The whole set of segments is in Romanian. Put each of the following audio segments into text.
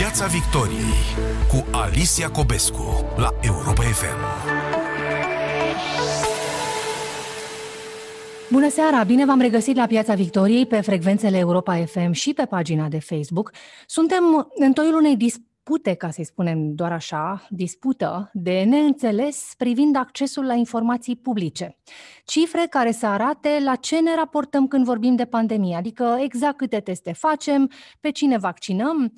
Piața Victoriei cu Alicia Cobescu la Europa FM. Bună seara! Bine v-am regăsit la Piața Victoriei pe frecvențele Europa FM și pe pagina de Facebook. Suntem în toiul unei dispute, ca să-i spunem doar așa, dispută de neînțeles privind accesul la informații publice. Cifre care să arate la ce ne raportăm când vorbim de pandemie, adică exact câte teste facem, pe cine vaccinăm,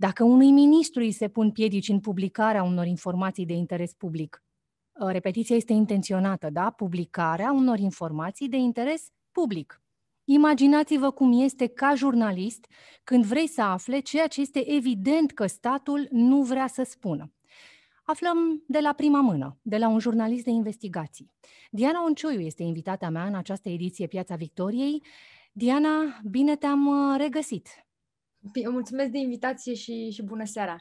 dacă unui ministru îi se pun piedici în publicarea unor informații de interes public. Repetiția este intenționată, da? Publicarea unor informații de interes public. Imaginați-vă cum este ca jurnalist când vrei să afle ceea ce este evident că statul nu vrea să spună. Aflăm de la prima mână, de la un jurnalist de investigații. Diana Oncioiu este invitata mea în această ediție Piața Victoriei. Diana, bine te-am uh, regăsit! Bine, mulțumesc de invitație și, și bună seara!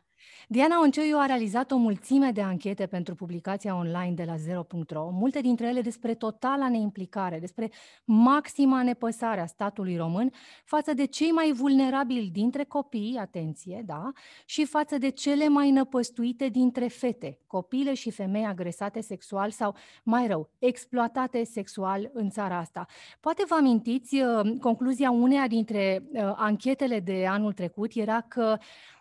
Diana Onceiu a realizat o mulțime de anchete pentru publicația online de la Zero.ro, multe dintre ele despre totala neimplicare, despre maxima nepăsare a statului român față de cei mai vulnerabili dintre copii, atenție, da, și față de cele mai năpăstuite dintre fete, copile și femei agresate sexual sau, mai rău, exploatate sexual în țara asta. Poate vă amintiți, uh, concluzia uneia dintre uh, anchetele de anul trecut era că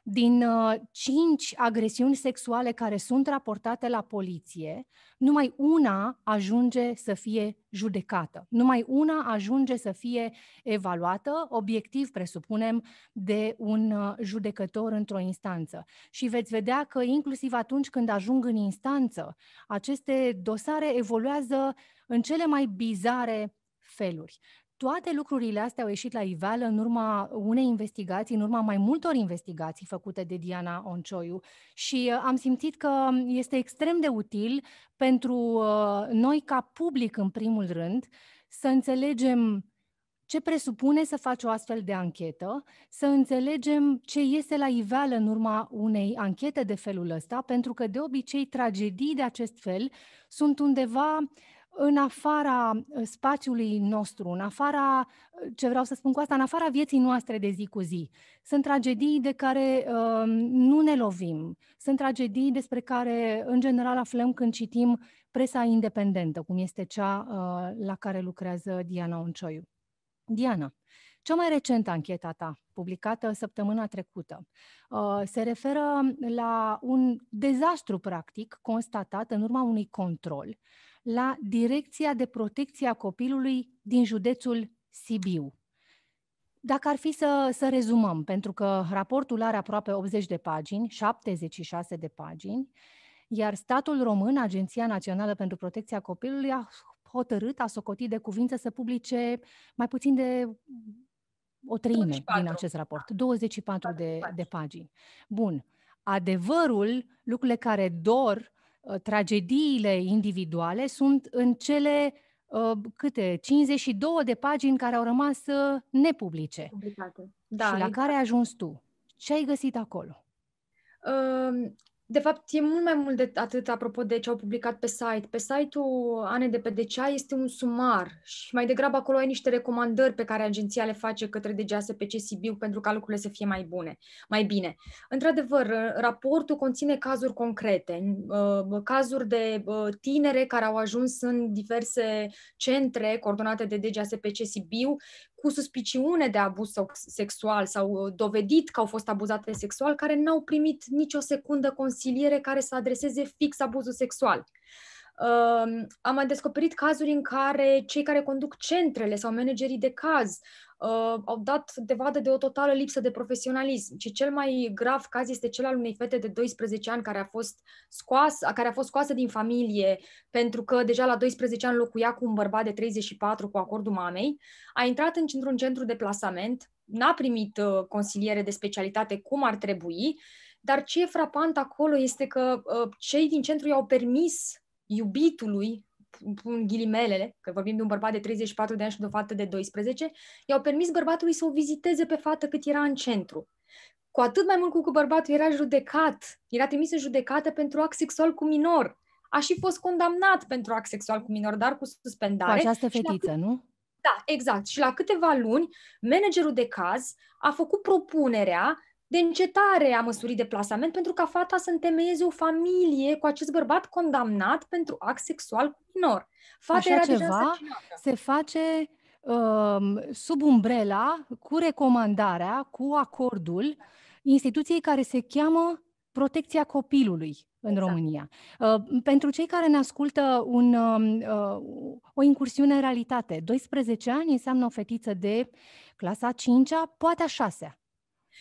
din uh, cinci agresiuni sexuale care sunt raportate la poliție, numai una ajunge să fie judecată. Numai una ajunge să fie evaluată, obiectiv, presupunem, de un uh, judecător într-o instanță. Și veți vedea că inclusiv atunci când ajung în instanță, aceste dosare evoluează în cele mai bizare feluri. Toate lucrurile astea au ieșit la iveală în urma unei investigații, în urma mai multor investigații făcute de Diana Oncioiu. Și uh, am simțit că este extrem de util pentru uh, noi ca public în primul rând să înțelegem ce presupune să faci o astfel de anchetă, să înțelegem ce iese la iveală în urma unei anchete de felul ăsta, pentru că de obicei tragedii de acest fel sunt undeva în afara uh, spațiului nostru, în afara, uh, ce vreau să spun cu asta, în afara vieții noastre de zi cu zi. Sunt tragedii de care uh, nu ne lovim. Sunt tragedii despre care, în general, aflăm când citim presa independentă, cum este cea uh, la care lucrează Diana Oncioiu. Diana, cea mai recentă anchetă ta, publicată săptămâna trecută, uh, se referă la un dezastru practic constatat în urma unui control la Direcția de Protecție a Copilului din județul Sibiu. Dacă ar fi să, să rezumăm, pentru că raportul are aproape 80 de pagini, 76 de pagini, iar statul român, Agenția Națională pentru Protecția Copilului, a hotărât, a socotit de cuvință să publice mai puțin de o treime 24. din acest raport, 24 de, de pagini. Bun. Adevărul, lucrurile care dor Uh, tragediile individuale sunt în cele uh, câte 52 de pagini care au rămas uh, nepublice. Publicate. Da, și la exact. care ai ajuns tu. Ce ai găsit acolo? Uh, de fapt, e mult mai mult de atât apropo de ce au publicat pe site. Pe site-ul Ane de pe DCA este un sumar și mai degrabă acolo ai niște recomandări pe care agenția le face către DGASPC Sibiu pentru ca lucrurile să fie mai bune, mai bine. Într-adevăr, raportul conține cazuri concrete, uh, cazuri de uh, tinere care au ajuns în diverse centre coordonate de DGASPC Sibiu cu suspiciune de abuz sexual sau uh, dovedit că au fost abuzate sexual, care n-au primit nicio secundă consiliere care să adreseze fix abuzul sexual. Uh, am mai descoperit cazuri în care cei care conduc centrele sau managerii de caz uh, au dat de vadă de o totală lipsă de profesionalism. Și cel mai grav caz este cel al unei fete de 12 ani care a fost scoasă, care a fost scoasă din familie pentru că deja la 12 ani locuia cu un bărbat de 34 cu acordul mamei. A intrat într-un centru de plasament, n-a primit uh, consiliere de specialitate cum ar trebui, dar ce e frapant acolo este că uh, cei din centru i-au permis iubitului pun ghilimelele, că vorbim de un bărbat de 34 de ani și de o fată de 12, i-au permis bărbatului să o viziteze pe fată cât era în centru. Cu atât mai mult cu că bărbatul era judecat, era trimis în judecată pentru act sexual cu minor. A și fost condamnat pentru act sexual cu minor, dar cu suspendare. Cu această fetiță, la... nu? Da, exact. Și la câteva luni, managerul de caz a făcut propunerea de încetare a măsurii de plasament pentru ca fata să întemeieze o familie cu acest bărbat condamnat pentru act sexual cu minor. Fata Așa era ceva deja se face um, sub umbrela, cu recomandarea, cu acordul instituției care se cheamă protecția copilului în exact. România. Uh, pentru cei care ne ascultă un, um, uh, o incursiune în realitate, 12 ani înseamnă o fetiță de clasa 5 poate a 6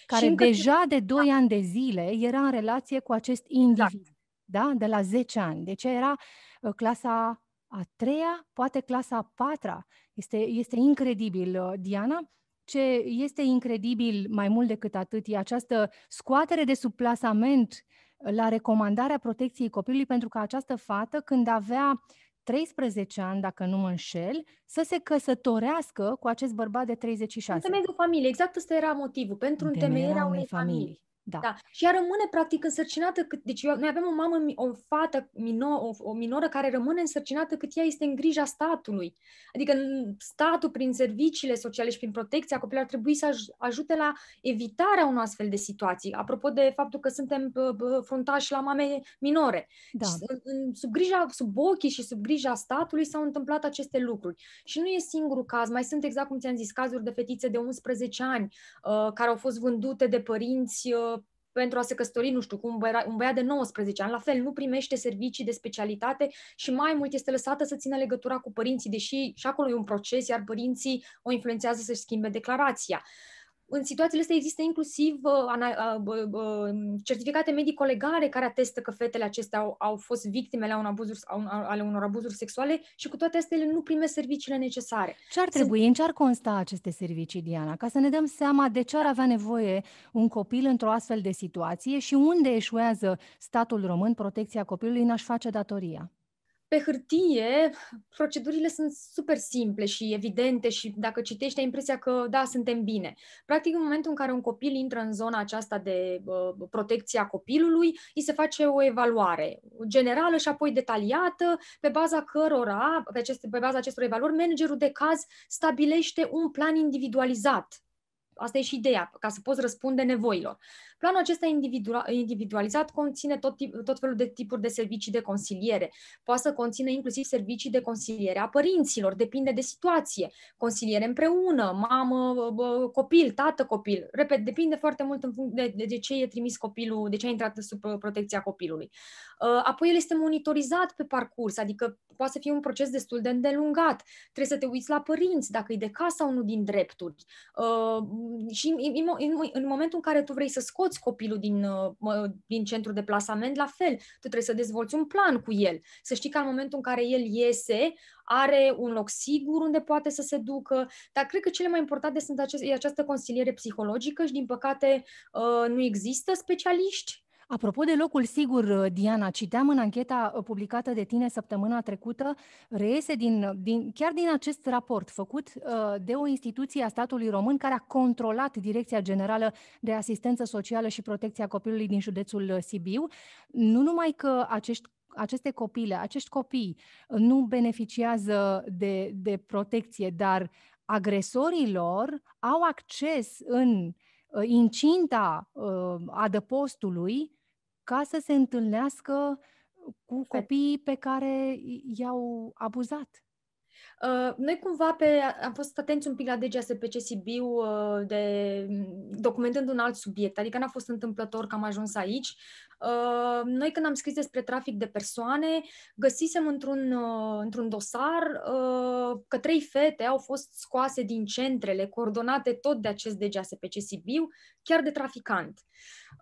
care deja de 2 da. ani de zile era în relație cu acest individ, exact. da? de la 10 ani. Deci era uh, clasa a treia, poate clasa a patra. Este, este incredibil, uh, Diana. Ce este incredibil mai mult decât atât e această scoatere de sub plasament la recomandarea protecției copilului pentru că această fată, când avea 13 ani, dacă nu mă înșel, să se căsătorească cu acest bărbat de 36. Întemeiul familie, exact ăsta era motivul, pentru întemeierea unei familii. familii. Da. da. Și ea rămâne practic însărcinată cât. Deci eu, noi avem o mamă, o fată, minor, o, o minoră care rămâne însărcinată cât ea este în grija statului. Adică statul, prin serviciile sociale și prin protecția copilului, ar trebui să aj- ajute la evitarea unor astfel de situații. Apropo de faptul că suntem fruntași la mame minore. Da. În, sub, grija, sub ochii și sub grija statului s-au întâmplat aceste lucruri. Și nu e singurul caz. Mai sunt, exact cum ți-am zis, cazuri de fetițe de 11 ani uh, care au fost vândute de părinți uh, pentru a se căsători, nu știu, cu un băiat, un băiat de 19 ani, la fel, nu primește servicii de specialitate și mai mult este lăsată să țină legătura cu părinții, deși și acolo e un proces, iar părinții o influențează să-și schimbe declarația. În situațiile astea există inclusiv uh, uh, uh, certificate medico-legale care atestă că fetele acestea au, au fost victime ale, un abuzuri, ale unor abuzuri sexuale și cu toate astea ele nu primesc serviciile necesare. Ce ar trebui? Sunt... În ce ar consta aceste servicii, Diana? Ca să ne dăm seama de ce ar avea nevoie un copil într-o astfel de situație și unde eșuează statul român protecția copilului în a-și face datoria pe hârtie, procedurile sunt super simple și evidente și dacă citești, ai impresia că, da, suntem bine. Practic, în momentul în care un copil intră în zona aceasta de uh, protecție a copilului, îi se face o evaluare generală și apoi detaliată, pe baza cărora, pe, aceste, pe baza acestor evaluări, managerul de caz stabilește un plan individualizat Asta e și ideea, ca să poți răspunde nevoilor. Planul acesta individualizat conține tot, tip, tot felul de tipuri de servicii de consiliere. Poate să conțină inclusiv servicii de consiliere a părinților, depinde de situație. Consiliere împreună, mamă, copil, tată, copil. Repet, depinde foarte mult de, de, de ce e trimis copilul, de ce a intrat sub protecția copilului. Uh, apoi el este monitorizat pe parcurs, adică poate să fie un proces destul de îndelungat. Trebuie să te uiți la părinți, dacă e de casa unul din drepturi. Uh, și în, în, în momentul în care tu vrei să scoți copilul din, uh, din centru de plasament, la fel, tu trebuie să dezvolți un plan cu el. Să știi că în momentul în care el iese, are un loc sigur unde poate să se ducă, dar cred că cele mai importante sunt acest, această consiliere psihologică și, din păcate, nu există specialiști Apropo de locul sigur, uh, Diana, citeam în ancheta uh, publicată de tine săptămâna trecută, reiese din, din, chiar din acest raport făcut uh, de o instituție a statului român care a controlat Direcția Generală de Asistență Socială și Protecția Copilului din județul Sibiu, nu numai că acești aceste copile, acești copii nu beneficiază de, de protecție, dar agresorii lor au acces în incinta uh, adăpostului ca să se întâlnească cu copiii pe care i-au abuzat. Uh, noi cumva pe, am fost atenți un pic la DGSPC Sibiu uh, de, documentând un alt subiect, adică n-a fost întâmplător că am ajuns aici. Uh, noi când am scris despre trafic de persoane, găsisem într-un, uh, într-un dosar uh, că trei fete au fost scoase din centrele coordonate tot de acest DGSPC Sibiu, chiar de traficant.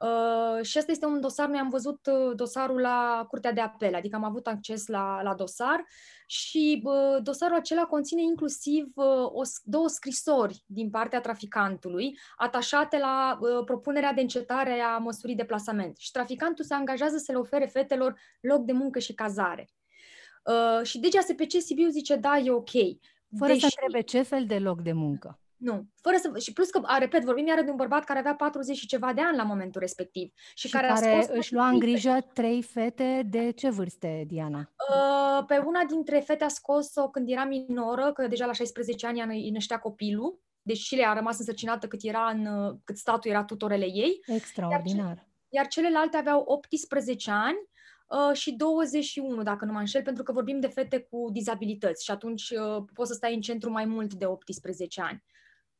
Uh, și asta este un dosar, noi am văzut uh, dosarul la Curtea de Apel, adică am avut acces la, la dosar și uh, dosarul acela conține inclusiv uh, o, două scrisori din partea traficantului atașate la uh, propunerea de încetare a măsurii de plasament. Și traficantul se angajează să le ofere fetelor loc de muncă și cazare. Uh, și DGSPC Sibiu zice, da, e ok. Fără Deși... să întrebe ce fel de loc de muncă. Nu. Fără să, și plus că, a, repet, vorbim iară de un bărbat care avea 40 și ceva de ani la momentul respectiv. Și, și care, care a scos își lua în grijă trei fete de ce vârste, Diana? Uh, pe una dintre fete a scos-o când era minoră, că deja la 16 ani îi năștea copilul. deși le a rămas însărcinată cât, era în, cât statul era tutorele ei. Extraordinar. Iar, iar celelalte aveau 18 ani uh, și 21, dacă nu mă înșel, pentru că vorbim de fete cu dizabilități și atunci uh, poți să stai în centru mai mult de 18 ani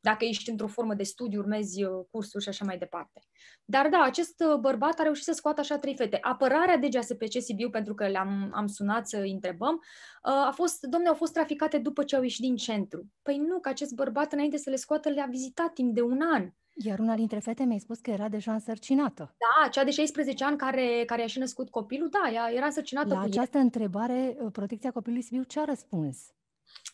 dacă ești într-o formă de studiu, urmezi uh, cursuri și așa mai departe. Dar da, acest uh, bărbat a reușit să scoată așa trei fete. Apărarea DGASPC Sibiu, pentru că le-am am sunat să întrebăm, uh, a fost, domne, au fost traficate după ce au ieșit din centru. Păi nu, că acest bărbat, înainte să le scoată, le-a vizitat timp de un an. Iar una dintre fete mi-a spus că era deja însărcinată. Da, cea de 16 ani care, care a și născut copilul, da, ea era însărcinată La această el. întrebare, Protecția Copilului Sibiu ce a răspuns?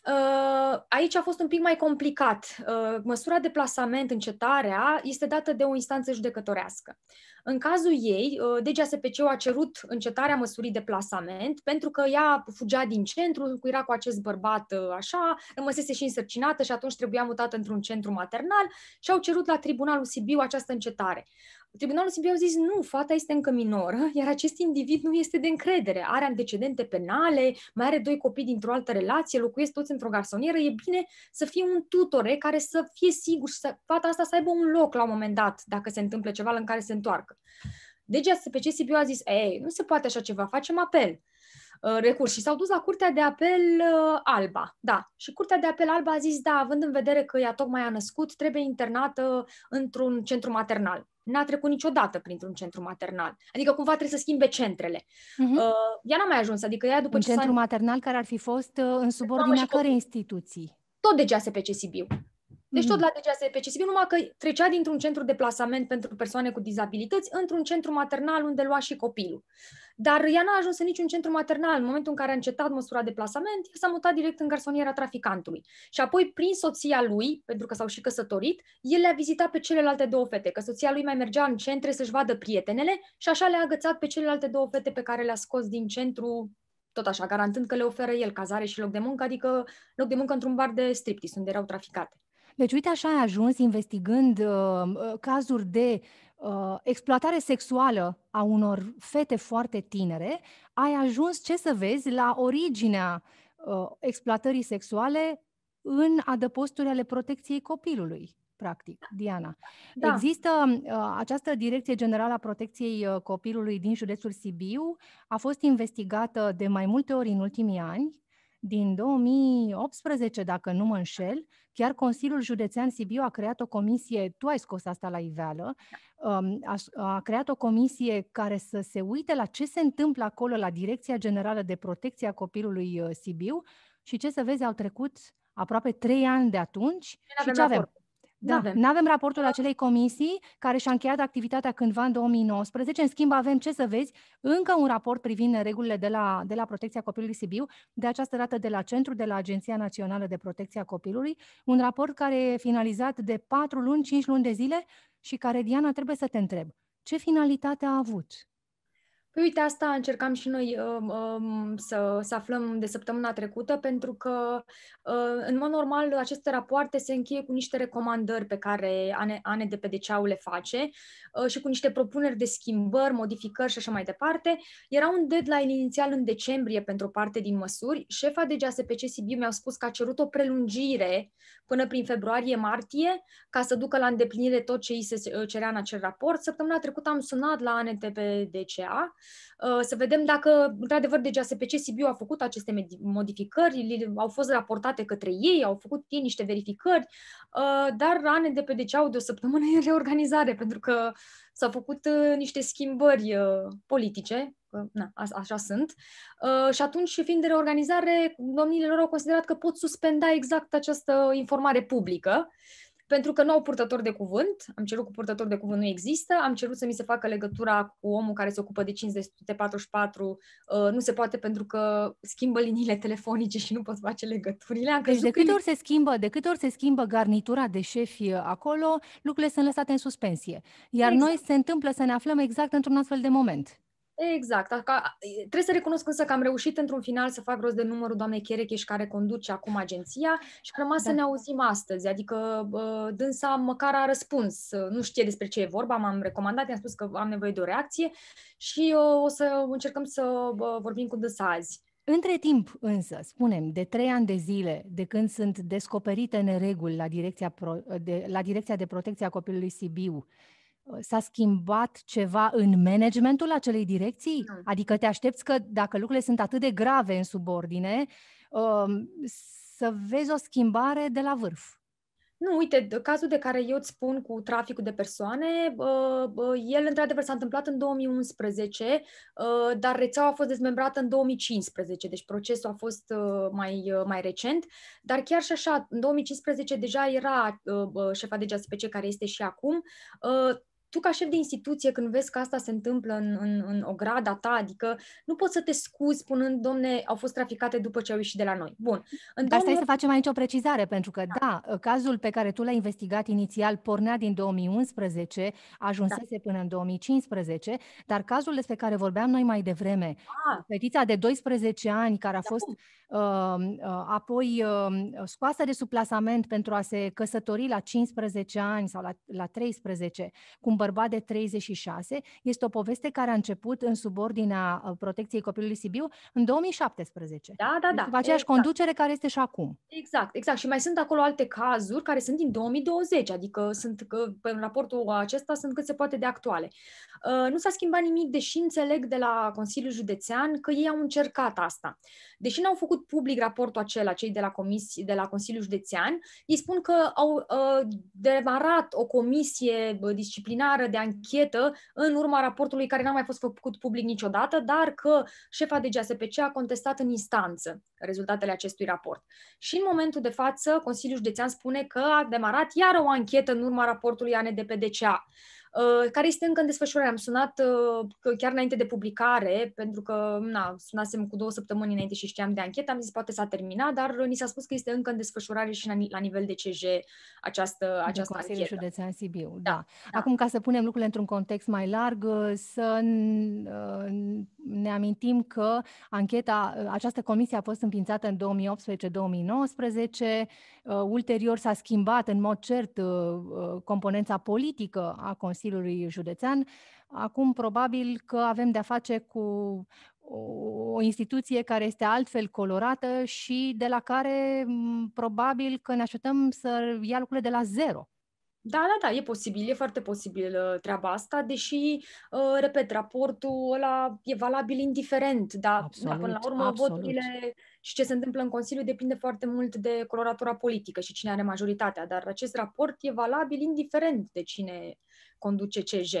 Uh, aici a fost un pic mai complicat. Uh, măsura de plasament, încetarea, este dată de o instanță judecătorească. În cazul ei, uh, DGASPC-ul a cerut încetarea măsurii de plasament pentru că ea fugea din centru, era cu acest bărbat așa, rămăsese și însărcinată și atunci trebuia mutată într-un centru maternal și au cerut la Tribunalul Sibiu această încetare. Tribunalul Sibiu a zis, nu, fata este încă minoră, iar acest individ nu este de încredere, are antecedente penale, mai are doi copii dintr-o altă relație, locuiesc toți într-o garsonieră, e bine să fie un tutore care să fie sigur și să, fata asta să aibă un loc la un moment dat, dacă se întâmplă ceva în care se întoarcă. Deci SPC Sibiu a zis, ei, nu se poate așa ceva, facem apel uh, recurs și s-au dus la Curtea de Apel uh, Alba. Da. Și Curtea de Apel Alba a zis, da, având în vedere că ea tocmai a născut, trebuie internată într-un centru maternal n-a trecut niciodată printr-un centru maternal. Adică cumva trebuie să schimbe centrele. Uh-huh. Uh, ea n-a mai ajuns, adică ea după Un ce centru s-a... maternal care ar fi fost uh, în subordinea cărei instituții? Tot de GASPC Sibiu. Deci tot mhm. la DGASPC Sibiu, numai că trecea dintr-un centru de plasament pentru persoane cu dizabilități într-un centru maternal unde lua și copilul. Dar ea n-a ajuns în niciun centru maternal. În momentul în care a încetat măsura de plasament, s-a mutat direct în garsoniera traficantului. Și apoi, prin soția lui, pentru că s-au și căsătorit, el le-a vizitat pe celelalte două fete, că soția lui mai mergea în centre să-și vadă prietenele și așa le-a agățat pe celelalte două fete pe care le-a scos din centru tot așa, garantând că le oferă el cazare și loc de muncă, adică loc de muncă într-un bar de striptease, unde erau traficate. Deci, uite, așa ai ajuns investigând uh, uh, cazuri de uh, exploatare sexuală a unor fete foarte tinere, ai ajuns, ce să vezi, la originea uh, exploatării sexuale în adăposturi ale protecției copilului practic, Diana. Da. Există uh, această Direcție Generală a Protecției uh, Copilului din județul Sibiu, a fost investigată de mai multe ori în ultimii ani din 2018, dacă nu mă înșel, chiar Consiliul Județean Sibiu a creat o comisie, tu ai scos asta la iveală, um, a, a creat o comisie care să se uite la ce se întâmplă acolo la Direcția Generală de Protecție a Copilului uh, Sibiu și ce să vezi, au trecut aproape trei ani de atunci și ce avem? Da, nu avem raportul acelei comisii care și-a încheiat activitatea cândva în 2019. În schimb, avem, ce să vezi, încă un raport privind regulile de la, de la Protecția Copilului Sibiu, de această dată de la Centru, de la Agenția Națională de Protecție a Copilului, un raport care e finalizat de 4 luni, 5 luni de zile și care, Diana, trebuie să te întreb. Ce finalitate a avut? Păi uite, asta încercam și noi uh, uh, să, să aflăm de săptămâna trecută, pentru că, uh, în mod normal, aceste rapoarte se încheie cu niște recomandări pe care ANE, de PDC-ul le face uh, și cu niște propuneri de schimbări, modificări și așa mai departe. Era un deadline inițial în decembrie pentru o parte din măsuri. Șefa de GASPC Sibiu mi-a spus că a cerut o prelungire până prin februarie-martie ca să ducă la îndeplinire tot ce îi se cerea în acel raport. Săptămâna trecută am sunat la ANTPDCA Uh, să vedem dacă, într-adevăr, DGASPC Sibiu a făcut aceste modificări, au fost raportate către ei, au făcut ei niște verificări, uh, dar ane de pe au de o săptămână în reorganizare, pentru că s-au făcut uh, niște schimbări politice, na, așa sunt, și atunci, fiind de reorganizare, domnile lor au considerat că pot suspenda exact această informare publică pentru că nu au purtător de cuvânt, am cerut cu purtător de cuvânt nu există, am cerut să mi se facă legătura cu omul care se ocupă de 544, uh, nu se poate pentru că schimbă liniile telefonice și nu pot face legăturile. Am deci de câte, ori se schimbă, de câte ori se schimbă garnitura de șefi acolo, lucrurile sunt lăsate în suspensie. Iar exact. noi se întâmplă să ne aflăm exact într-un astfel de moment. Exact. Trebuie să recunosc însă că am reușit într-un final să fac rost de numărul doamnei Cherecheș care conduce acum agenția și am rămas da. să ne auzim astăzi. Adică dânsa măcar a răspuns. Nu știe despre ce e vorba, m-am recomandat, i-am spus că am nevoie de o reacție și o să încercăm să vorbim cu dânsa azi. Între timp, însă, spunem, de trei ani de zile, de când sunt descoperite nereguli la Direcția, Pro, de, la Direcția de Protecție a Copilului Sibiu, s-a schimbat ceva în managementul acelei direcții? Nu. Adică te aștepți că dacă lucrurile sunt atât de grave în subordine, um, să vezi o schimbare de la vârf. Nu, uite, cazul de care eu îți spun cu traficul de persoane, el într-adevăr s-a întâmplat în 2011, dar rețeaua a fost dezmembrată în 2015, deci procesul a fost mai, mai recent, dar chiar și așa, în 2015 deja era șefa de GSPC, care este și acum, tu ca șef de instituție, când vezi că asta se întâmplă în, în, în o grada ta, adică nu poți să te scuzi spunând, domne, au fost traficate după ce au ieșit de la noi. Bun. În Dar 2000... stai să facem aici o precizare, pentru că, da. da, cazul pe care tu l-ai investigat inițial pornea din 2011, ajunsese da. până în 2015, dar cazul despre care vorbeam noi mai devreme, ah. fetița de 12 ani care a da, fost uh, uh, apoi uh, scoasă de suplasament pentru a se căsători la 15 ani sau la, la 13, cum bărbat de 36. Este o poveste care a început în subordinea uh, protecției copilului Sibiu în 2017. Da, da, da. Deci, aceeași exact. conducere care este și acum. Exact, exact. Și mai sunt acolo alte cazuri care sunt din 2020, adică sunt că în raportul acesta sunt cât se poate de actuale. Uh, nu s-a schimbat nimic, deși înțeleg de la Consiliul Județean că ei au încercat asta. Deși n-au făcut public raportul acela, cei de la, comisie, de la Consiliul Județean, ei spun că au uh, demarat o comisie disciplinară de anchetă în urma raportului care n-a mai fost făcut public niciodată, dar că șefa de GSPC a contestat în instanță rezultatele acestui raport. Și în momentul de față, Consiliul Județean spune că a demarat iar o anchetă în urma raportului ANDPDCA. Uh, care este încă în desfășurare. Am sunat uh, chiar înainte de publicare, pentru că na, sunasem cu două săptămâni înainte și știam de anchetă, am zis poate s-a terminat, dar ni s-a spus că este încă în desfășurare și la, la nivel de CJ această, această de anchetă. Județean Sibiu, da. da. da. Acum, ca să punem lucrurile într-un context mai larg, uh, să ne amintim că ancheta, această comisie a fost înființată în 2018-2019, ulterior s-a schimbat în mod cert componența politică a Consiliului Consiliului Județean. Acum probabil că avem de-a face cu o instituție care este altfel colorată și de la care probabil că ne așteptăm să ia lucrurile de la zero. Da, da, da, e posibil, e foarte posibil uh, treaba asta, deși, uh, repet, raportul ăla e valabil indiferent, dar absolut, până la urmă absolut. voturile și ce se întâmplă în Consiliu depinde foarte mult de coloratura politică și cine are majoritatea, dar acest raport e valabil indiferent de cine conduce CJ.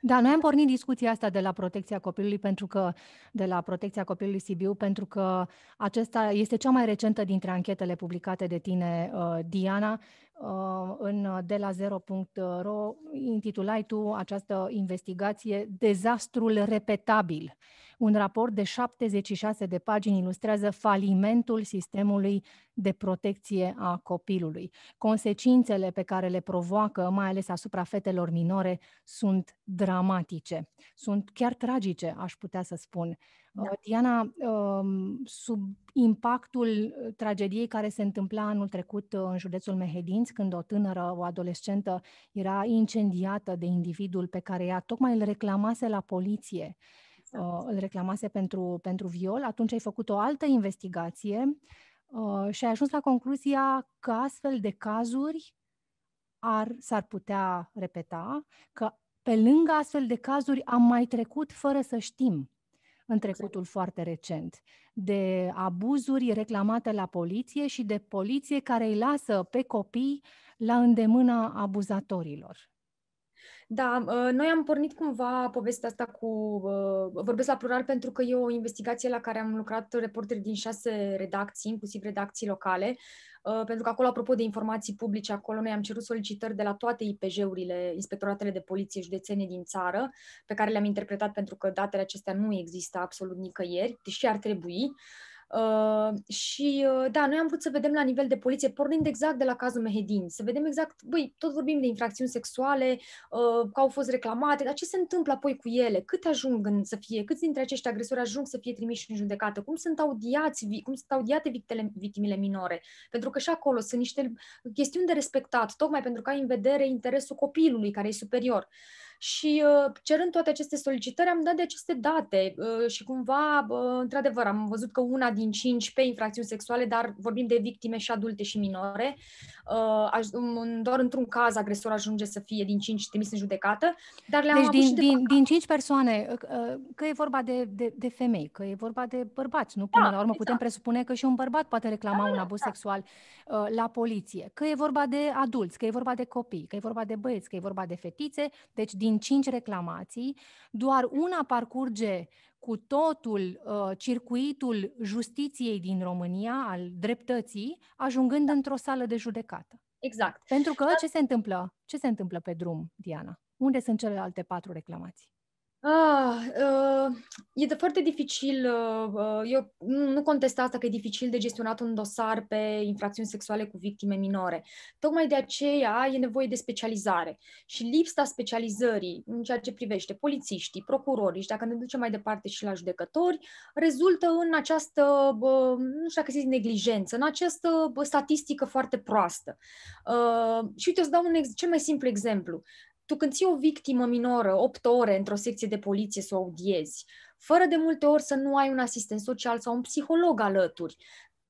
Da, noi am pornit discuția asta de la protecția copilului pentru că de la protecția copilului Sibiu pentru că acesta este cea mai recentă dintre anchetele publicate de tine, uh, Diana, uh, în de la 0.ro intitulai tu această investigație Dezastrul repetabil. Un raport de 76 de pagini ilustrează falimentul sistemului de protecție a copilului. Consecințele pe care le provoacă, mai ales asupra fetelor minore, sunt dramatice. Sunt chiar tragice, aș putea să spun. Da. Uh, Diana, um, sub impactul uh, tragediei care se întâmpla anul trecut uh, în județul Mehedinți, când o tânără, o adolescentă, era incendiată de individul pe care ea tocmai îl reclamase la poliție, exact. îl reclamase pentru, pentru viol, atunci ai făcut o altă investigație uh, și ai ajuns la concluzia că astfel de cazuri ar, s-ar putea repeta, că pe lângă astfel de cazuri am mai trecut fără să știm în trecutul exact. foarte recent, de abuzuri reclamate la poliție și de poliție care îi lasă pe copii la îndemâna abuzatorilor. Da, uh, noi am pornit cumva povestea asta cu, uh, vorbesc la plural pentru că e o investigație la care am lucrat reporteri din șase redacții, inclusiv redacții locale, uh, pentru că acolo, apropo de informații publice, acolo noi am cerut solicitări de la toate IPJ-urile, inspectoratele de poliție județene din țară, pe care le-am interpretat pentru că datele acestea nu există absolut nicăieri, deși ar trebui. Uh, Uh, și uh, da, noi am vrut să vedem la nivel de poliție, pornind exact de la cazul Mehedin, să vedem exact, băi, tot vorbim de infracțiuni sexuale, uh, că au fost reclamate, dar ce se întâmplă apoi cu ele? Cât ajung în, să fie, câți dintre acești agresori ajung să fie trimiși în judecată? Cum sunt audiați, cum sunt audiate victele, victimele minore? Pentru că și acolo sunt niște chestiuni de respectat, tocmai pentru că ai în vedere interesul copilului care e superior. Și uh, cerând toate aceste solicitări am dat de aceste date uh, și cumva, uh, într-adevăr, am văzut că una din cinci pe infracțiuni sexuale, dar vorbim de victime și adulte și minore, uh, doar într-un caz agresor ajunge să fie din cinci trimis în judecată, dar le-am deci din, de din, din cinci persoane, uh, că e vorba de, de, de femei, că e vorba de bărbați, nu? Până da, la urmă exact. putem presupune că și un bărbat poate reclama da, un da, abuz da. sexual uh, la poliție, că e vorba de adulți, că e vorba de copii, că e vorba de băieți, că e vorba de fetițe, deci din cinci reclamații, doar una parcurge cu totul uh, circuitul justiției din România, al dreptății, ajungând da. într-o sală de judecată. Exact. Pentru că ce se întâmplă? Ce se întâmplă pe drum, Diana? Unde sunt celelalte patru reclamații? Ah, uh, e de foarte dificil, uh, uh, eu nu contest asta că e dificil de gestionat un dosar pe infracțiuni sexuale cu victime minore. Tocmai de aceea e nevoie de specializare. Și lipsa specializării în ceea ce privește polițiștii, procurorii și dacă ne ducem mai departe și la judecători, rezultă în această, nu știu dacă zic neglijență, în această statistică foarte proastă. Și uite, o să dau un ex- cel mai simplu exemplu tu când ții o victimă minoră 8 ore într-o secție de poliție să o audiezi, fără de multe ori să nu ai un asistent social sau un psiholog alături,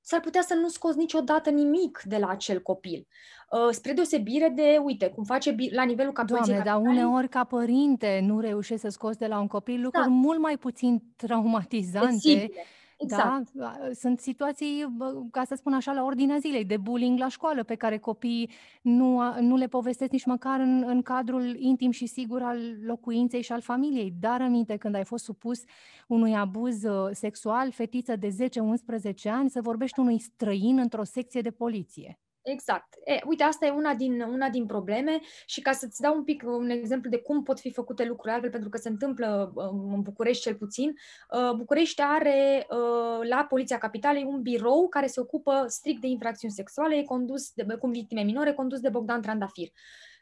s-ar putea să nu scoți niciodată nimic de la acel copil. Uh, spre deosebire de, uite, cum face la nivelul campionului. Doamne, dar uneori ca părinte nu reușești să scoți de la un copil lucruri da. mult mai puțin traumatizante. Sensibile Exact. Da? Sunt situații, ca să spun așa, la ordinea zilei, de bullying la școală, pe care copiii nu, nu le povestesc nici măcar în, în cadrul intim și sigur al locuinței și al familiei. Dar aminte când ai fost supus unui abuz uh, sexual, fetiță de 10-11 ani, să vorbești unui străin într-o secție de poliție. Exact. E, uite, asta e una din, una din probleme și ca să-ți dau un pic un exemplu de cum pot fi făcute lucruri altfel, pentru că se întâmplă um, în București cel puțin, uh, București are uh, la Poliția Capitalei un birou care se ocupă strict de infracțiuni sexuale, condus de, cum victime minore, condus de Bogdan Trandafir.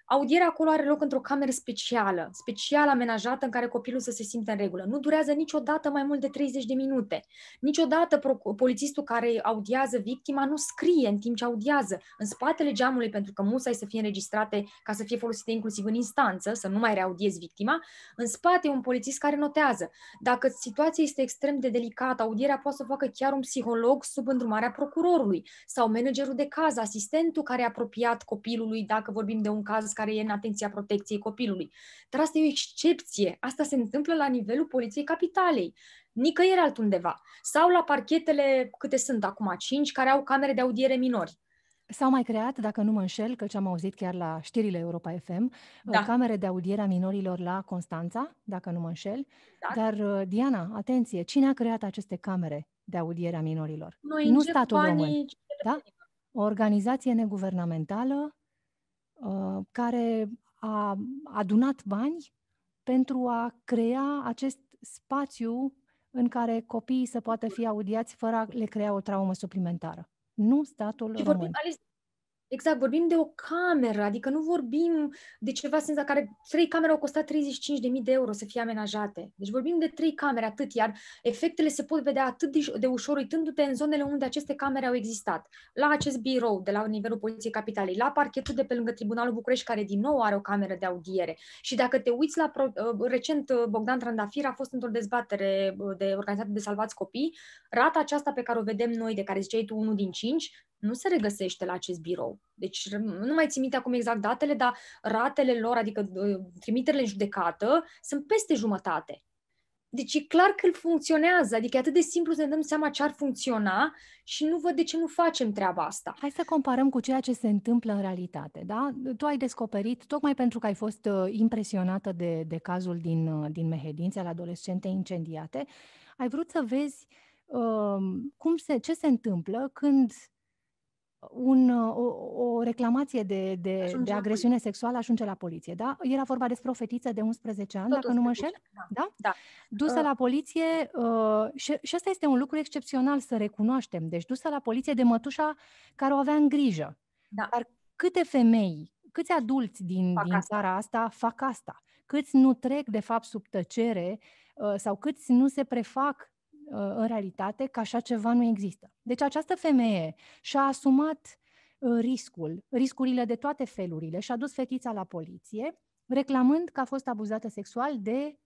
Audierea acolo are loc într-o cameră specială, special amenajată în care copilul să se simtă în regulă. Nu durează niciodată mai mult de 30 de minute. Niciodată polițistul care audiază victima nu scrie în timp ce audiază. În spatele geamului, pentru că musai să fie înregistrate ca să fie folosite inclusiv în instanță, să nu mai reaudiezi victima, în spate e un polițist care notează. Dacă situația este extrem de delicată, audierea poate să facă chiar un psiholog sub îndrumarea procurorului sau managerul de caz, asistentul care e apropiat copilului, dacă vorbim de un caz care e în atenția protecției copilului. Dar asta e o excepție. Asta se întâmplă la nivelul Poliției Capitalei. Nicăieri altundeva. Sau la parchetele, câte sunt acum, cinci, care au camere de audiere minori. S-au mai creat, dacă nu mă înșel, că ce am auzit chiar la știrile Europa FM, da. camere de audiere a minorilor la Constanța, dacă nu mă înșel. Da. Dar, uh, Diana, atenție, cine a creat aceste camere de audiere a minorilor? Noi nu statul român. Da? O organizație neguvernamentală Uh, care a adunat bani pentru a crea acest spațiu în care copiii să poată fi audiați fără a le crea o traumă suplimentară. Nu statul și român. Vorbim, Alice, Exact, vorbim de o cameră, adică nu vorbim de ceva sens care trei camere au costat 35.000 de euro să fie amenajate. Deci vorbim de trei camere atât, iar efectele se pot vedea atât de, de ușor uitându-te în zonele unde aceste camere au existat. La acest birou de la nivelul Poliției Capitalei, la parchetul de pe lângă Tribunalul București, care din nou are o cameră de audiere. Și dacă te uiți la, pro, uh, recent, uh, Bogdan Trandafir a fost într-o dezbatere uh, de organizată de Salvați Copii, rata aceasta pe care o vedem noi, de care ziceai tu unul din cinci, nu se regăsește la acest birou. Deci nu mai țin minte acum exact datele, dar ratele lor, adică ă, trimiterile în judecată, sunt peste jumătate. Deci e clar că îl funcționează, adică e atât de simplu să ne dăm seama ce ar funcționa și nu văd de ce nu facem treaba asta. Hai să comparăm cu ceea ce se întâmplă în realitate, da? Tu ai descoperit, tocmai pentru că ai fost uh, impresionată de, de cazul din, uh, din Mehedințe al adolescente incendiate, ai vrut să vezi uh, cum se, ce se întâmplă când un, o, o reclamație de, de, de agresiune sexuală ajunge la poliție, da? Era vorba despre o fetiță de 11 ani, Tot dacă nu mă înșel? Da. da? da. Dusă uh. la poliție uh, și, și asta este un lucru excepțional să recunoaștem. Deci dusă la poliție de mătușa care o avea în grijă. Da. Dar câte femei, câți adulți din, din asta. țara asta fac asta? Câți nu trec, de fapt, sub tăcere uh, sau câți nu se prefac Uh, în realitate că așa ceva nu există. Deci această femeie și-a asumat uh, riscul, riscurile de toate felurile și a dus fetița la poliție reclamând că a fost abuzată sexual de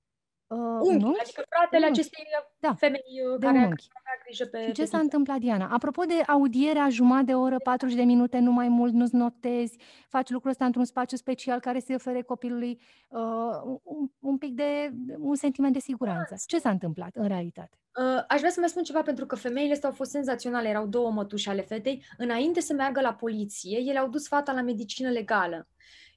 uh, unchi, unchi, adică fratele acestei da, femei uh, care avea grijă pe Și ce s-a întâmplat, Diana? Apropo de audierea jumătate de oră, 40 de minute, nu mai mult, nu-ți notezi, faci lucrul ăsta într-un spațiu special care să-i ofere copilului uh, un, un pic de un sentiment de siguranță. Ce s-a întâmplat în realitate? Uh, aș vrea să mai spun ceva pentru că femeile astea au fost senzaționale, erau două mătuși ale fetei. Înainte să meargă la poliție, ele au dus fata la medicină legală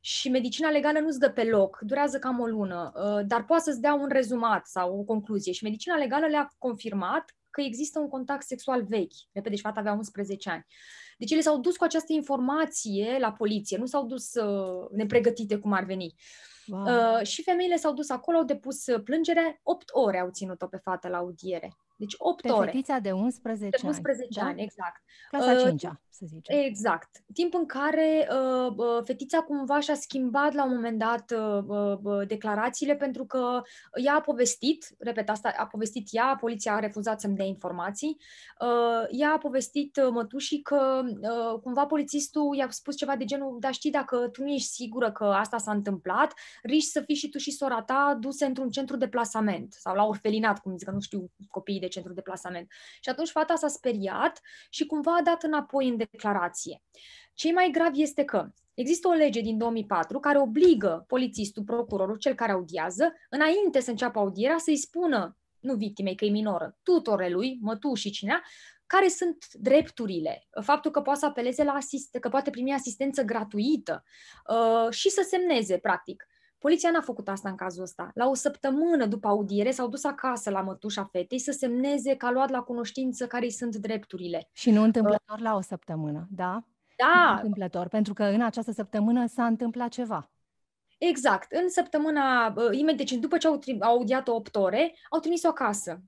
și medicina legală nu-ți dă pe loc, durează cam o lună, uh, dar poate să-ți dea un rezumat sau o concluzie. Și medicina legală le-a confirmat că există un contact sexual vechi. Repede, și fata avea 11 ani. Deci ele s-au dus cu această informație la poliție, nu s-au dus uh, nepregătite cum ar veni. Wow. Uh, și femeile s-au dus acolo, au depus plângere, 8 ore au ținut-o pe fată la audiere. Deci 8 pe ore. fetița de 11 de 11 ani. ani, da? exact. Clasa 5 uh, să zicem. Exact. Timp în care uh, uh, fetița cumva și-a schimbat la un moment dat uh, uh, declarațiile pentru că ea a povestit, repet, asta a povestit ea, poliția a refuzat să-mi dea informații, uh, ea a povestit uh, mătușii că uh, cumva polițistul i-a spus ceva de genul, dar știi, dacă tu nu ești sigură că asta s-a întâmplat, riști să fii și tu și sora ta duse într-un centru de plasament sau la orfelinat, cum zic, că nu știu copiii de centru de plasament. Și atunci fata s-a speriat și cumva a dat înapoi în declarație. Ce mai grav este că există o lege din 2004 care obligă polițistul, procurorul, cel care audiază, înainte să înceapă audierea, să-i spună, nu victimei, că e minoră, tutorelui, mătușii, cinea, care sunt drepturile, faptul că poate să apeleze la asist, că poate primi asistență gratuită uh, și să semneze, practic. Poliția n-a făcut asta în cazul ăsta. La o săptămână după audiere s-au dus acasă la mătușa fetei să semneze că a luat la cunoștință care îi sunt drepturile. Și nu întâmplător uh, la o săptămână, da? Da. Nu întâmplător, pentru că în această săptămână s-a întâmplat ceva. Exact. În săptămâna, uh, imediat, deci după ce au, au audiat-o 8 ore, au trimis-o acasă.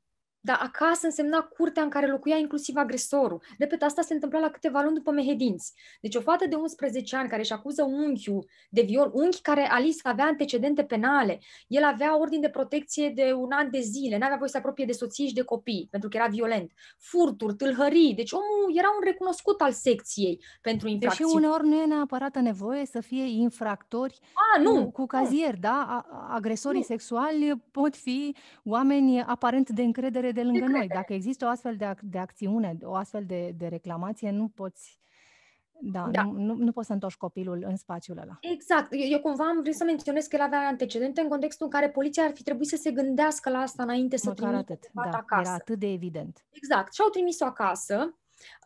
Dar acasă însemna curtea în care locuia inclusiv agresorul. Repet, asta se întâmpla la câteva luni după Mehedinți. Deci o fată de 11 ani care își acuză unchiul de viol, unchi care Alice avea antecedente penale, el avea ordin de protecție de un an de zile, n-avea voie să se apropie de soții și de copii, pentru că era violent. Furturi, tâlhării, deci omul era un recunoscut al secției pentru infracțiuni. Deși uneori nu e neapărat nevoie să fie infractori A, nu, cu, cu cazier, nu. da? Agresorii nu. sexuali pot fi oameni aparent de încredere de lângă noi. Dacă există o astfel de, ac- de acțiune, o astfel de, de reclamație, nu poți da, da. Nu, nu, nu poți să întorci copilul în spațiul ăla. Exact. Eu, eu cumva am vrut să menționez că el avea antecedente în contextul în care poliția ar fi trebuit să se gândească la asta înainte să trimită atât. Da, acasă. Era atât de evident. Exact. Și au trimis-o acasă.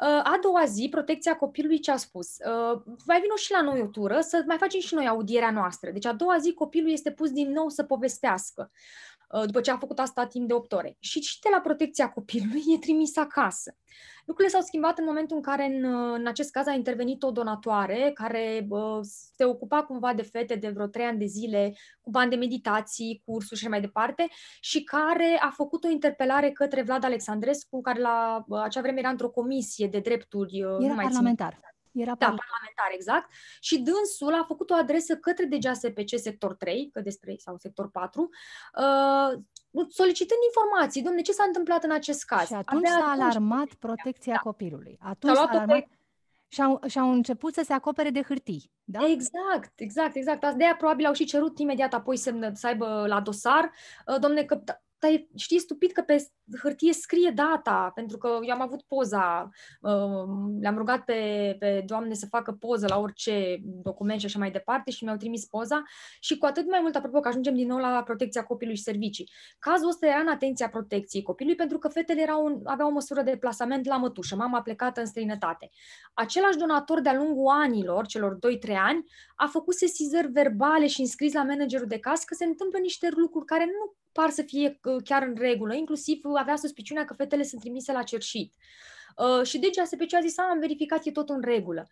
Uh, a doua zi, protecția copilului ce a spus? Uh, mai vină și la noi o tură să mai facem și noi audierea noastră. Deci a doua zi copilul este pus din nou să povestească. Uh, după ce a făcut asta timp de 8 ore. Și și de la protecția copilului e trimis acasă. Lucrurile s-au schimbat în momentul în care, în, în acest caz, a intervenit o donatoare care uh, se ocupa cumva de fete de vreo trei ani de zile, cu bani de meditații, cursuri și mai departe, și care a făcut o interpelare către Vlad Alexandrescu, care la uh, acea vreme era într-o comisie de drepturi. Uh, era parlamentar. Țin. Era da, parlamentar, exact. Și dânsul a făcut o adresă către DGASPC sector 3, că despre, sau sector 4, uh, solicitând informații. Domne, ce s-a întâmplat în acest caz? Și atunci Avea s-a alarmat protecția da. copilului. Atunci s-a alarmat... Pe... Și-au, și-au început să se acopere de hârtii. Da? Exact, exact, exact. De aia probabil au și cerut imediat apoi să, să aibă la dosar. Uh, domne, că dar știi stupid că pe hârtie scrie data, pentru că eu am avut poza, uh, le-am rugat pe, pe doamne să facă poză la orice document și așa mai departe și mi-au trimis poza și cu atât mai mult, apropo că ajungem din nou la protecția copilului și servicii. Cazul ăsta era în atenția protecției copilului pentru că fetele erau, aveau o măsură de plasament la mătușă, mama plecată în străinătate. Același donator de-a lungul anilor, celor 2-3 ani, a făcut sesizări verbale și înscris la managerul de casă că se întâmplă niște lucruri care nu par să fie uh, chiar în regulă, inclusiv avea suspiciunea că fetele sunt trimise la cerșit. Uh, și deci ASPC a zis, am verificat, e tot în regulă.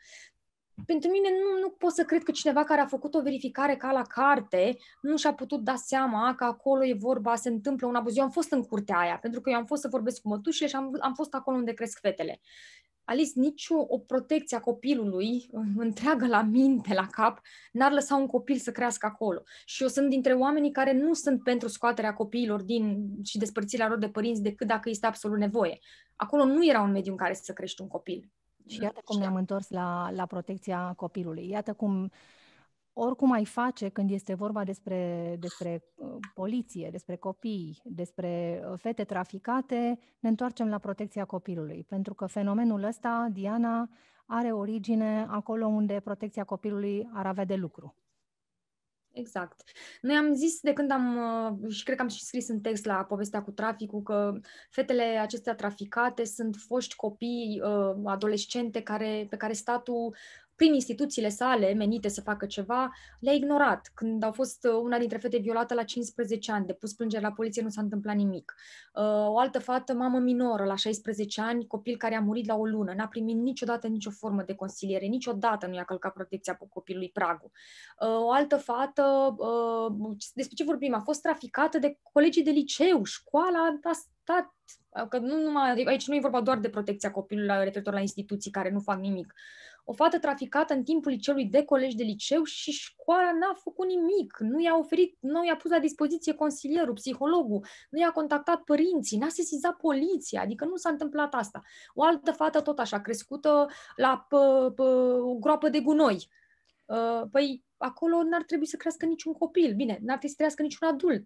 Pentru mine nu, nu pot să cred că cineva care a făcut o verificare ca la carte nu și-a putut da seama că acolo e vorba, se întâmplă un abuz. Eu am fost în curtea aia, pentru că eu am fost să vorbesc cu mătușile și am, am fost acolo unde cresc fetele. Alice, nici o protecție a copilului întreagă la minte, la cap, n-ar lăsa un copil să crească acolo. Și eu sunt dintre oamenii care nu sunt pentru scoaterea copiilor din și despărțirea lor de părinți decât dacă este absolut nevoie. Acolo nu era un mediu în care să crești un copil. Și iată cum ne-am întors la, la protecția copilului. Iată cum oricum ai face când este vorba despre, despre uh, poliție, despre copii, despre uh, fete traficate, ne întoarcem la protecția copilului. Pentru că fenomenul ăsta, Diana, are origine acolo unde protecția copilului ar avea de lucru. Exact. Noi am zis de când am, uh, și cred că am și scris în text la povestea cu traficul, că fetele acestea traficate sunt foști copii, adolescente care, pe care statul prin instituțiile sale menite să facă ceva, le-a ignorat. Când au fost uh, una dintre fete violată la 15 ani, depus plângere la poliție, nu s-a întâmplat nimic. Uh, o altă fată, mamă minoră, la 16 ani, copil care a murit la o lună, n-a primit niciodată nicio formă de consiliere, niciodată nu i-a călcat protecția copilului pragul. Uh, o altă fată, despre ce vorbim, a fost traficată de colegii de liceu, școala a stat că nu numai, aici nu e vorba doar de protecția copilului referitor la instituții care nu fac nimic o fată traficată în timpul liceului de colegi de liceu și școala n-a făcut nimic. Nu i-a oferit, nu i-a pus la dispoziție consilierul, psihologul, nu i-a contactat părinții, n-a sesizat poliția, adică nu s-a întâmplat asta. O altă fată tot așa, crescută la pă, pă, o groapă de gunoi. Uh, păi acolo n-ar trebui să crească niciun copil. Bine, n-ar trebui să trăiască niciun adult.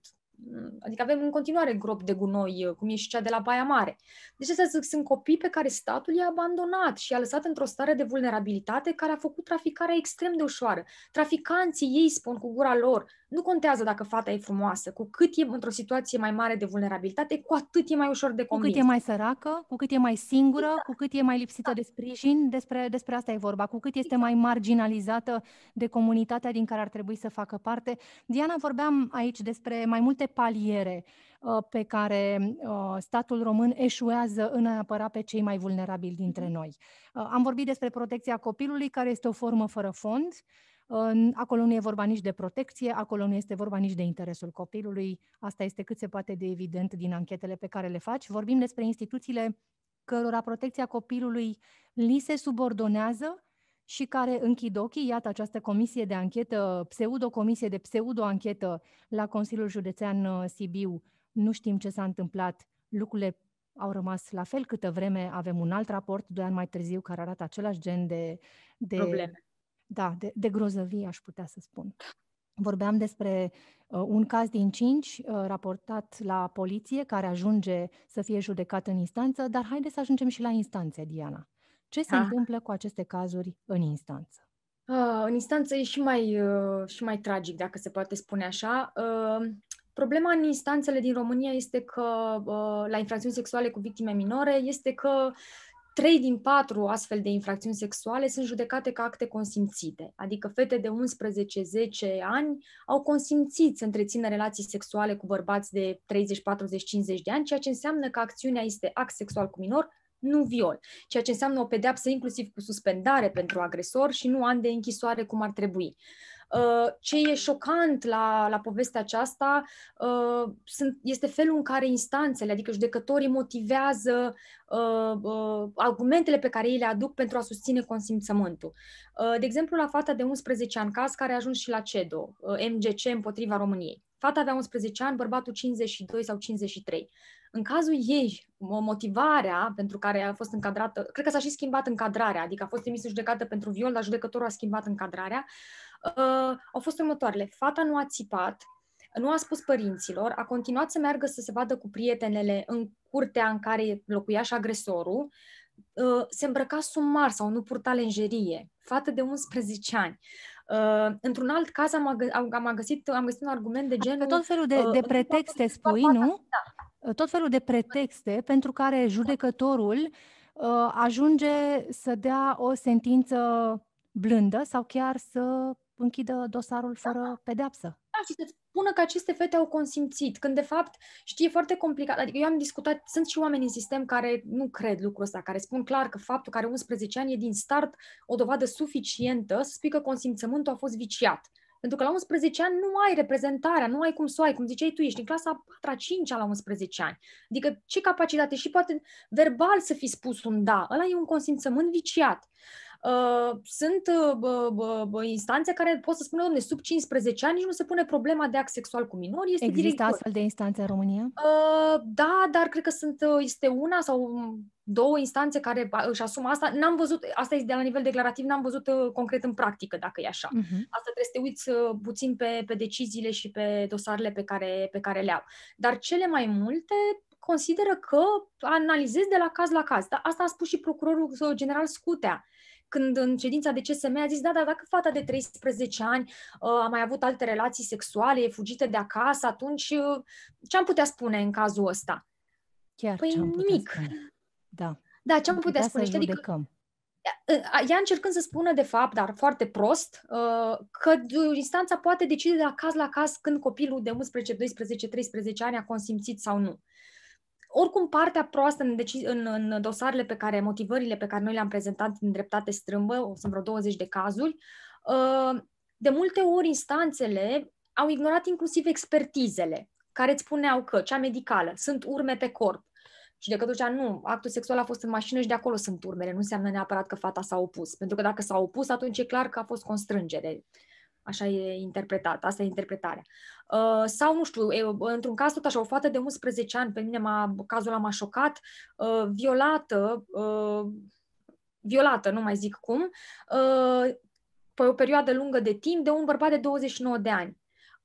Adică avem în continuare grop de gunoi, cum e și cea de la Baia Mare. Deci astea sunt copii pe care statul i-a abandonat și i-a lăsat într-o stare de vulnerabilitate care a făcut traficarea extrem de ușoară. Traficanții ei spun cu gura lor, nu contează dacă fata e frumoasă, cu cât e într-o situație mai mare de vulnerabilitate, cu atât e mai ușor de convins. Cu cât e mai săracă, cu cât e mai singură, exact. cu cât e mai lipsită de sprijin, despre, despre asta e vorba, cu cât este mai marginalizată de comunitatea din care ar trebui să facă parte. Diana, vorbeam aici despre mai multe paliere uh, pe care uh, statul român eșuează în a apăra pe cei mai vulnerabili dintre mhm. noi. Uh, am vorbit despre protecția copilului, care este o formă fără fond. Acolo nu e vorba nici de protecție, acolo nu este vorba nici de interesul copilului. Asta este cât se poate de evident din anchetele pe care le faci. Vorbim despre instituțiile cărora protecția copilului li se subordonează și care închid ochii, iată această comisie de anchetă, pseudo-comisie de pseudo-anchetă la Consiliul Județean uh, Sibiu. Nu știm ce s-a întâmplat, lucrurile au rămas la fel câtă vreme avem un alt raport, doi ani mai târziu, care arată același gen de... de Probleme. Da, de, de grozăvie, aș putea să spun. Vorbeam despre uh, un caz din cinci uh, raportat la poliție care ajunge să fie judecat în instanță, dar haideți să ajungem și la instanțe, Diana. Ce se ah. întâmplă cu aceste cazuri în instanță? Uh, în instanță e și mai, uh, și mai tragic, dacă se poate spune așa. Uh, problema în instanțele din România este că, uh, la infracțiuni sexuale cu victime minore, este că trei din patru astfel de infracțiuni sexuale sunt judecate ca acte consimțite, adică fete de 11, 10 ani au consimțit să întrețină relații sexuale cu bărbați de 30, 40, 50 de ani, ceea ce înseamnă că acțiunea este act sexual cu minor, nu viol, ceea ce înseamnă o pedeapsă inclusiv cu suspendare pentru agresor și nu ani de închisoare cum ar trebui. Uh, ce e șocant la, la povestea aceasta uh, sunt, este felul în care instanțele, adică judecătorii, motivează uh, uh, argumentele pe care ei le aduc pentru a susține consimțământul. Uh, de exemplu, la fata de 11 ani, caz care a ajuns și la CEDO, uh, MGC împotriva României. Fata avea 11 ani, bărbatul 52 sau 53. În cazul ei, motivarea pentru care a fost încadrată, cred că s-a și schimbat încadrarea, adică a fost emisă judecată pentru viol, dar judecătorul a schimbat încadrarea, uh, au fost următoarele. Fata nu a țipat, nu a spus părinților, a continuat să meargă să se vadă cu prietenele în curtea în care locuia și agresorul, uh, se îmbrăca sumar sau nu purta lenjerie, fată de 11 ani. Uh, într-un alt caz am, am, găsit, am găsit un argument de genul... Tot felul de, uh, de pretexte spui, nu? Da, tot felul de pretexte pentru care judecătorul uh, ajunge să dea o sentință blândă sau chiar să închidă dosarul fără da. pedeapsă. Da, și să spună că aceste fete au consimțit, când de fapt știe foarte complicat. Adică eu am discutat, sunt și oameni în sistem care nu cred lucrul ăsta, care spun clar că faptul că are 11 ani e din start o dovadă suficientă să spui că consimțământul a fost viciat. Pentru că la 11 ani nu ai reprezentarea, nu ai cum să o ai, cum ziceai tu, ești în clasa 4 5 la 11 ani. Adică ce capacitate și poate verbal să fi spus un da, ăla e un consimțământ viciat. Uh, sunt uh, uh, instanțe care pot să spună, domne, sub 15 ani nici nu se pune problema de act sexual cu minori. Este Există director. astfel de instanțe în România? Uh, da, dar cred că sunt, uh, este una sau două instanțe care își asumă asta. N-am văzut, asta este de la nivel declarativ, n-am văzut uh, concret în practică dacă e așa. Uh-huh. Asta trebuie să te uiți uh, puțin pe, pe deciziile și pe dosarele pe care, pe care le au. Dar cele mai multe consideră că analizezi de la caz la caz. Da, asta a spus și procurorul uh, general Scutea când în ședința de CSM a zis, da, dar dacă fata de 13 ani uh, a mai avut alte relații sexuale, e fugită de acasă, atunci uh, ce am putea spune în cazul ăsta? Chiar păi nimic. Spune. Da. Da, ce am putea, putea spune? Să adică, ea încercând să spună, de fapt, dar foarte prost, uh, că instanța poate decide de la caz la caz când copilul de 11, 12, 13 ani a consimțit sau nu. Oricum, partea proastă în, deci, în, în dosarele pe care, motivările pe care noi le-am prezentat în dreptate strâmbă, sunt vreo 20 de cazuri, uh, de multe ori instanțele au ignorat inclusiv expertizele care îți spuneau că cea medicală sunt urme pe corp, și de către nu, actul sexual a fost în mașină și de acolo sunt urmele. Nu înseamnă neapărat că fata s-a opus. Pentru că dacă s-a opus, atunci e clar că a fost constrângere. Așa e interpretat, asta e interpretarea. Uh, sau, nu știu, e, într-un caz tot așa, o fată de 11 ani, pe mine m-a, cazul ăla m-a șocat, uh, violată, uh, violată, nu mai zic cum, uh, pe o perioadă lungă de timp de un bărbat de 29 de ani.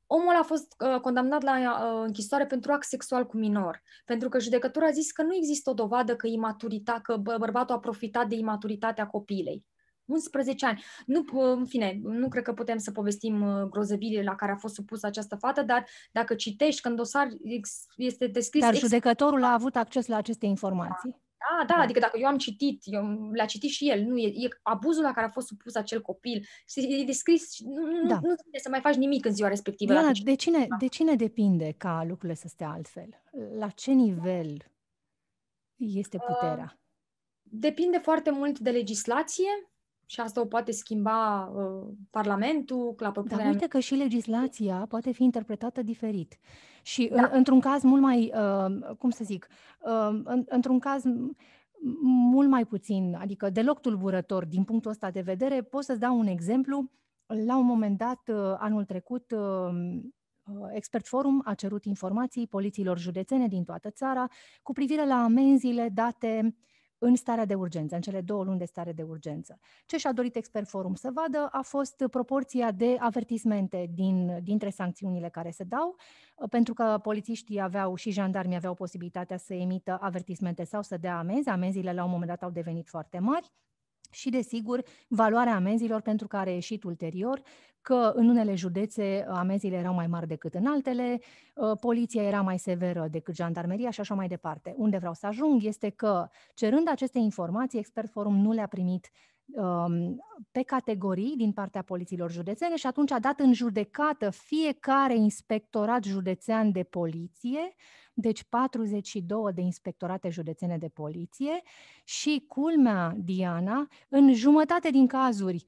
Omul a fost uh, condamnat la uh, închisoare pentru act sexual cu minor, pentru că judecătura a zis că nu există o dovadă că, imaturita, că bărbatul a profitat de imaturitatea copilei. 11 ani. Nu, uh, în fine, nu cred că putem să povestim uh, grozăviile la care a fost supusă această fată, dar dacă citești că în dosar este descris... Dar judecătorul ex- a avut acces la aceste informații. Da. Da, da, da, adică dacă eu am citit, eu l-a citit și el, nu, e, e abuzul la care a fost supus acel copil, e descris, nu, da. nu, nu trebuie să mai faci nimic în ziua respectivă. Diana, de cine, da. de cine depinde ca lucrurile să stea altfel? La ce nivel este puterea? Uh, depinde foarte mult de legislație, și asta o poate schimba uh, Parlamentul la propunerea... Dar uite că și legislația poate fi interpretată diferit. Și da. în, într-un caz mult mai, uh, cum să zic, uh, în, într-un caz mult mai puțin, adică deloc tulburător din punctul ăsta de vedere, pot să-ți dau un exemplu. La un moment dat, uh, anul trecut, uh, uh, Expert Forum a cerut informații polițiilor județene din toată țara cu privire la amenziile date uh, în starea de urgență, în cele două luni de stare de urgență. Ce și-a dorit Expert Forum să vadă a fost proporția de avertismente din, dintre sancțiunile care se dau, pentru că polițiștii aveau și jandarmii aveau posibilitatea să emită avertismente sau să dea amenzi. Amenziile la un moment dat au devenit foarte mari și, desigur, valoarea amenzilor pentru că a reieșit ulterior că în unele județe amenziile erau mai mari decât în altele, ă, poliția era mai severă decât jandarmeria și așa mai departe. Unde vreau să ajung este că, cerând aceste informații, Expert Forum nu le-a primit um, pe categorii din partea polițiilor județene și atunci a dat în judecată fiecare inspectorat județean de poliție deci 42 de inspectorate județene de poliție și culmea, Diana, în jumătate din cazuri,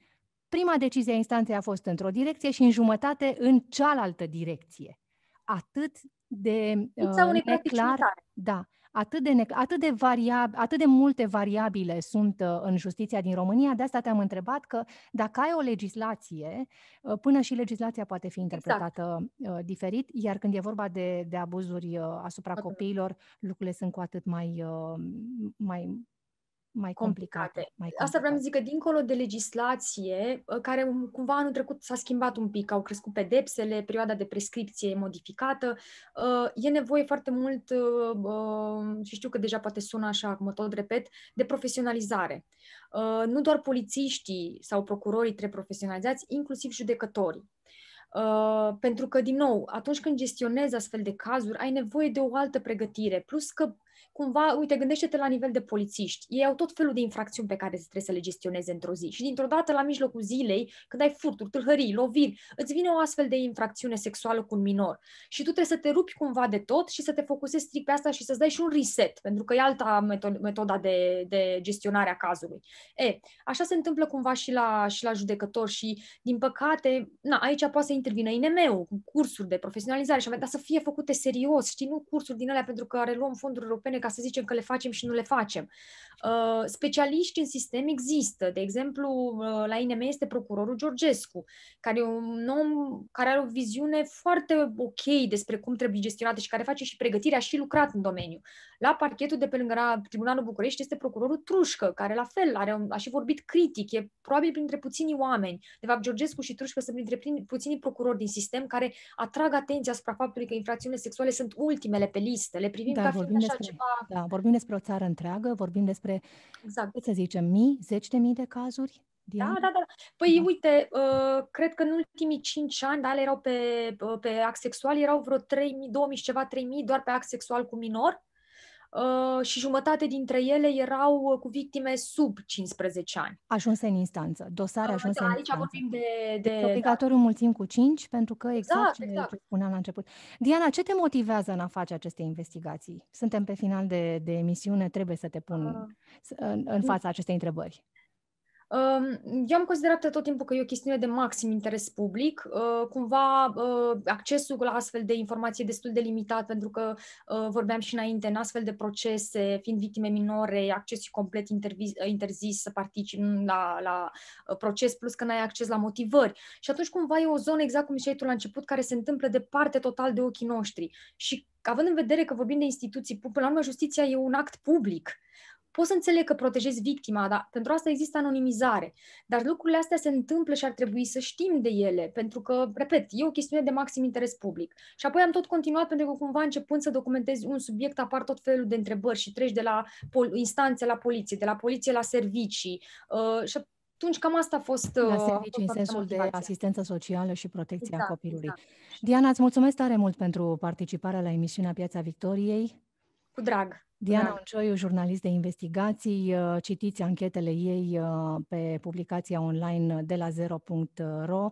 prima decizie a instanței a fost într-o direcție și în jumătate în cealaltă direcție. Atât de uh, neclar, da, atât de, atât, de variab, atât de multe variabile sunt uh, în justiția din România, de asta te-am întrebat că dacă ai o legislație, uh, până și legislația poate fi exact. interpretată exact. diferit, iar când e vorba de, de abuzuri asupra okay. copiilor, lucrurile sunt cu atât mai, mai mai complicate. complicate. Mai complicate. Asta vreau să zic că dincolo de legislație, ă, care cumva anul trecut s-a schimbat un pic, au crescut pedepsele, perioada de prescripție e modificată, ă, e nevoie foarte mult, ă, și știu că deja poate sună așa, mă tot repet, de profesionalizare. Nu doar polițiștii sau procurorii trebuie profesionalizați, inclusiv judecătorii. Uh, pentru că, din nou, atunci când gestionezi astfel de cazuri, ai nevoie de o altă pregătire. Plus că cumva, uite, gândește-te la nivel de polițiști. Ei au tot felul de infracțiuni pe care trebuie să le gestioneze într-o zi. Și dintr-o dată, la mijlocul zilei, când ai furturi, tâlhării, loviri, îți vine o astfel de infracțiune sexuală cu un minor. Și tu trebuie să te rupi cumva de tot și să te focusezi strict pe asta și să-ți dai și un reset, pentru că e alta metoda de, de gestionare a cazului. E, așa se întâmplă cumva și la, și la judecător și, din păcate, na, aici poate să intervină INM-ul, cu cursuri de profesionalizare și dar să fie făcute serios, știi, nu cursuri din alea pentru că reluăm fonduri europene Europene ca să zicem că le facem și nu le facem. Uh, specialiști în sistem există. De exemplu, uh, la INM este procurorul Georgescu, care e un om care are o viziune foarte ok despre cum trebuie gestionată și care face și pregătirea și lucrat în domeniu. La parchetul de pe lângă Tribunalul București este procurorul Trușcă, care la fel are, a și vorbit critic, e probabil printre puținii oameni. De fapt, Georgescu și Trușcă sunt printre puținii procurori din sistem care atrag atenția asupra faptului că infracțiunile sexuale sunt ultimele pe listă. Le privim da, ca fiind așa despre, ceva... Da, vorbim despre o țară întreagă, vorbim despre, exact. să zicem, mii, zeci de mii de cazuri? Diana? Da, da, da. Păi da. uite, uh, cred că în ultimii 5 ani, da, erau pe, uh, pe act sexual, erau vreo 3.000, 2.000 și ceva, 3.000 doar pe act sexual cu minor. Uh, și jumătate dintre ele erau uh, cu victime sub 15 ani. Ajunse în instanță, dosare uh, ajunse da, în aici instanță. vorbim de... de obligatoriu da. mulțim cu 5, pentru că exact, exact, ce, exact. ce spuneam la început. Diana, ce te motivează în a face aceste investigații? Suntem pe final de, de emisiune, trebuie să te pun uh, în, în fața acestei întrebări. Eu am considerat tot timpul că e o chestiune de maxim interes public. Uh, cumva uh, accesul la astfel de informație e destul de limitat, pentru că uh, vorbeam și înainte, în astfel de procese, fiind victime minore, accesul complet interzis să participi la, la proces, plus că n-ai acces la motivări. Și atunci cumva e o zonă, exact cum ziceai tu la început, care se întâmplă departe total de ochii noștri. Și având în vedere că vorbim de instituții, până la urmă justiția e un act public pot să înțeleg că protejezi victima, dar pentru asta există anonimizare. Dar lucrurile astea se întâmplă și ar trebui să știm de ele, pentru că, repet, e o chestiune de maxim interes public. Și apoi am tot continuat pentru că cumva începând să documentezi un subiect, apar tot felul de întrebări și treci de la pol- instanțe la poliție, de la poliție la servicii. Uh, și atunci cam asta a fost La uh, servicii în sensul motivația. de asistență socială și protecția exact, copilului. Exact. Diana, îți mulțumesc tare mult pentru participarea la emisiunea Piața Victoriei. Cu drag. Diana Uncioiu, jurnalist de investigații, uh, citiți anchetele ei uh, pe publicația online de la zero.ro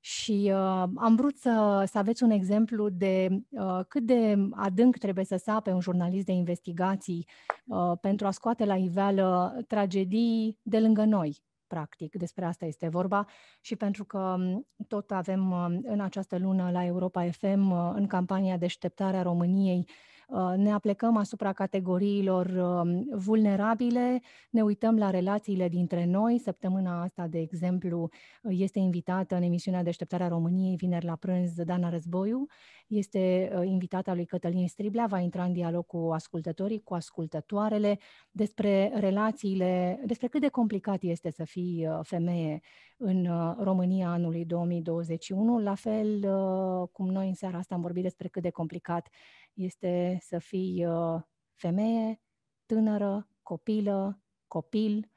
și uh, am vrut să, să aveți un exemplu de uh, cât de adânc trebuie să sape un jurnalist de investigații uh, pentru a scoate la iveală tragedii de lângă noi, practic, despre asta este vorba. Și pentru că um, tot avem uh, în această lună la Europa FM, uh, în campania Deșteptarea României, Uh, ne aplecăm asupra categoriilor um, vulnerabile, ne uităm la relațiile dintre noi. Săptămâna asta, de exemplu, este invitată în emisiunea Deșteptarea României, vineri la prânz, Dana Războiu. Este uh, invitata lui Cătălin Striblea, va intra în dialog cu ascultătorii, cu ascultătoarele, despre relațiile, despre cât de complicat este să fii uh, femeie în România anului 2021, la fel cum noi în seara asta am vorbit despre cât de complicat este să fii uh, femeie, tânără, copilă, copil,